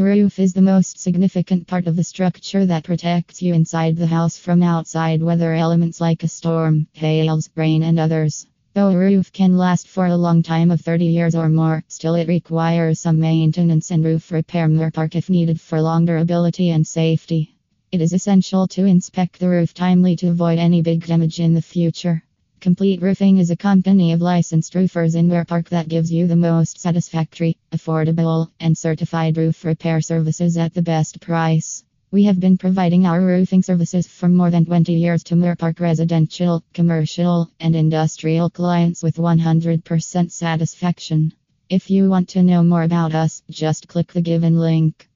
Roof is the most significant part of the structure that protects you inside the house from outside weather elements like a storm, hail, rain, and others. Though a roof can last for a long time of 30 years or more, still it requires some maintenance and roof repair Moorpark if needed for long durability and safety. It is essential to inspect the roof timely to avoid any big damage in the future. Complete Roofing is a company of licensed roofers in Moorpark that gives you the most satisfactory, affordable, and certified roof repair services at the best price. We have been providing our roofing services for more than 20 years to Moorpark residential, commercial, and industrial clients with 100% satisfaction. If you want to know more about us, just click the given link.